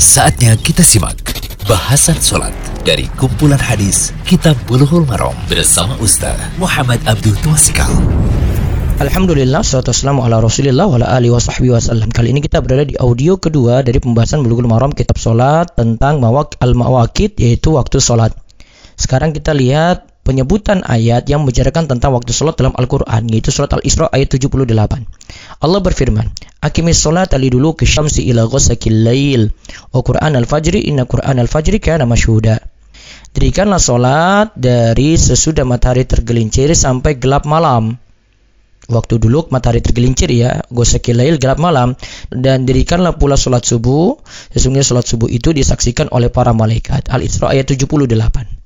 Saatnya kita simak bahasan sholat dari kumpulan hadis Kitab Bulughul Maram bersama Ustaz Muhammad Abdul Tuasikal. Alhamdulillah, salatu wassalamu ala rasulillah wa ala alihi wa wasallam Kali ini kita berada di audio kedua dari pembahasan Bulughul Maram Kitab Salat tentang mawak al-mawakid yaitu waktu salat. Sekarang kita lihat penyebutan ayat yang membicarakan tentang waktu salat dalam Al-Quran yaitu surat Al-Isra ayat 78 Allah berfirman Akimis salat ali dulu ila ghasakil lail. Wa Quran al-fajri inna Quran al-fajri kana masyhuda. Dirikanlah salat dari sesudah matahari tergelincir sampai gelap malam. Waktu dulu matahari tergelincir ya ghasakil lail gelap malam. Dan dirikanlah pula salat subuh sesungguhnya salat subuh itu disaksikan oleh para malaikat. Al-Isra ayat 78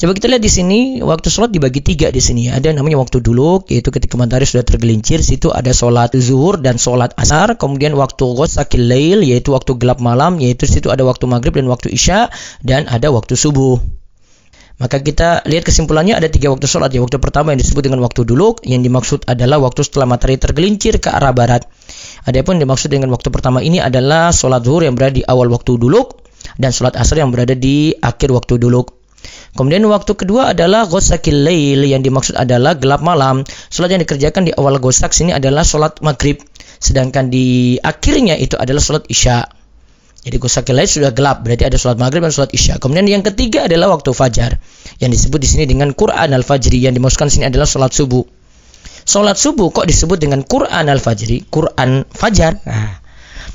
Coba kita lihat di sini waktu sholat dibagi tiga di sini ya. Ada namanya waktu dulu yaitu ketika matahari sudah tergelincir. Situ ada sholat zuhur dan sholat asar. Kemudian waktu ghosakil lail yaitu waktu gelap malam yaitu situ ada waktu maghrib dan waktu isya dan ada waktu subuh. Maka kita lihat kesimpulannya ada tiga waktu sholat ya. Waktu pertama yang disebut dengan waktu dulu yang dimaksud adalah waktu setelah matahari tergelincir ke arah barat. Adapun dimaksud dengan waktu pertama ini adalah sholat zuhur yang berada di awal waktu dulu dan sholat asar yang berada di akhir waktu dulu. Kemudian waktu kedua adalah ghosakil lail yang dimaksud adalah gelap malam. Salat yang dikerjakan di awal gosak sini adalah salat maghrib. Sedangkan di akhirnya itu adalah salat isya. Jadi ghosakil lail sudah gelap, berarti ada salat maghrib dan salat isya. Kemudian yang ketiga adalah waktu fajar. Yang disebut di sini dengan Quran al-fajri. Yang dimaksudkan sini adalah salat subuh. Salat subuh kok disebut dengan Quran al-fajri? Quran fajar. Nah,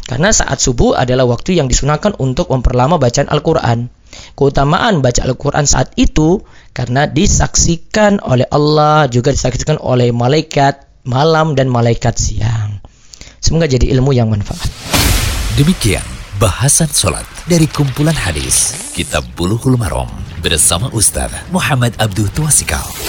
karena saat subuh adalah waktu yang disunahkan untuk memperlama bacaan Al-Quran keutamaan baca Al-Quran saat itu karena disaksikan oleh Allah juga disaksikan oleh malaikat malam dan malaikat siang. Semoga jadi ilmu yang manfaat. Demikian bahasan sholat dari kumpulan hadis Kitab Bulughul Maram bersama Ustaz Muhammad Abdul Tuasikal.